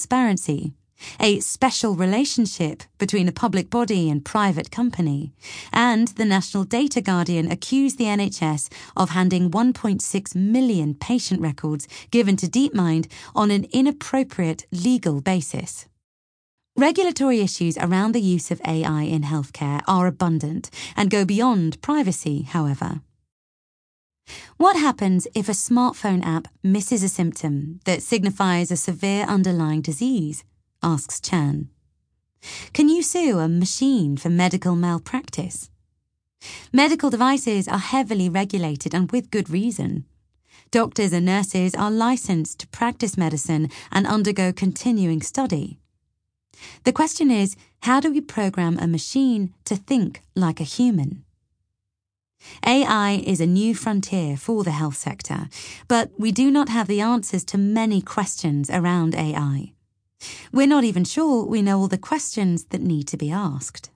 transparency, a special relationship between a public body and private company, and the National Data Guardian accused the NHS of handing 1.6 million patient records given to DeepMind on an inappropriate legal basis. Regulatory issues around the use of AI in healthcare are abundant and go beyond privacy, however. What happens if a smartphone app misses a symptom that signifies a severe underlying disease? asks Chan. Can you sue a machine for medical malpractice? Medical devices are heavily regulated and with good reason. Doctors and nurses are licensed to practice medicine and undergo continuing study. The question is how do we program a machine to think like a human? AI is a new frontier for the health sector, but we do not have the answers to many questions around AI. We're not even sure we know all the questions that need to be asked.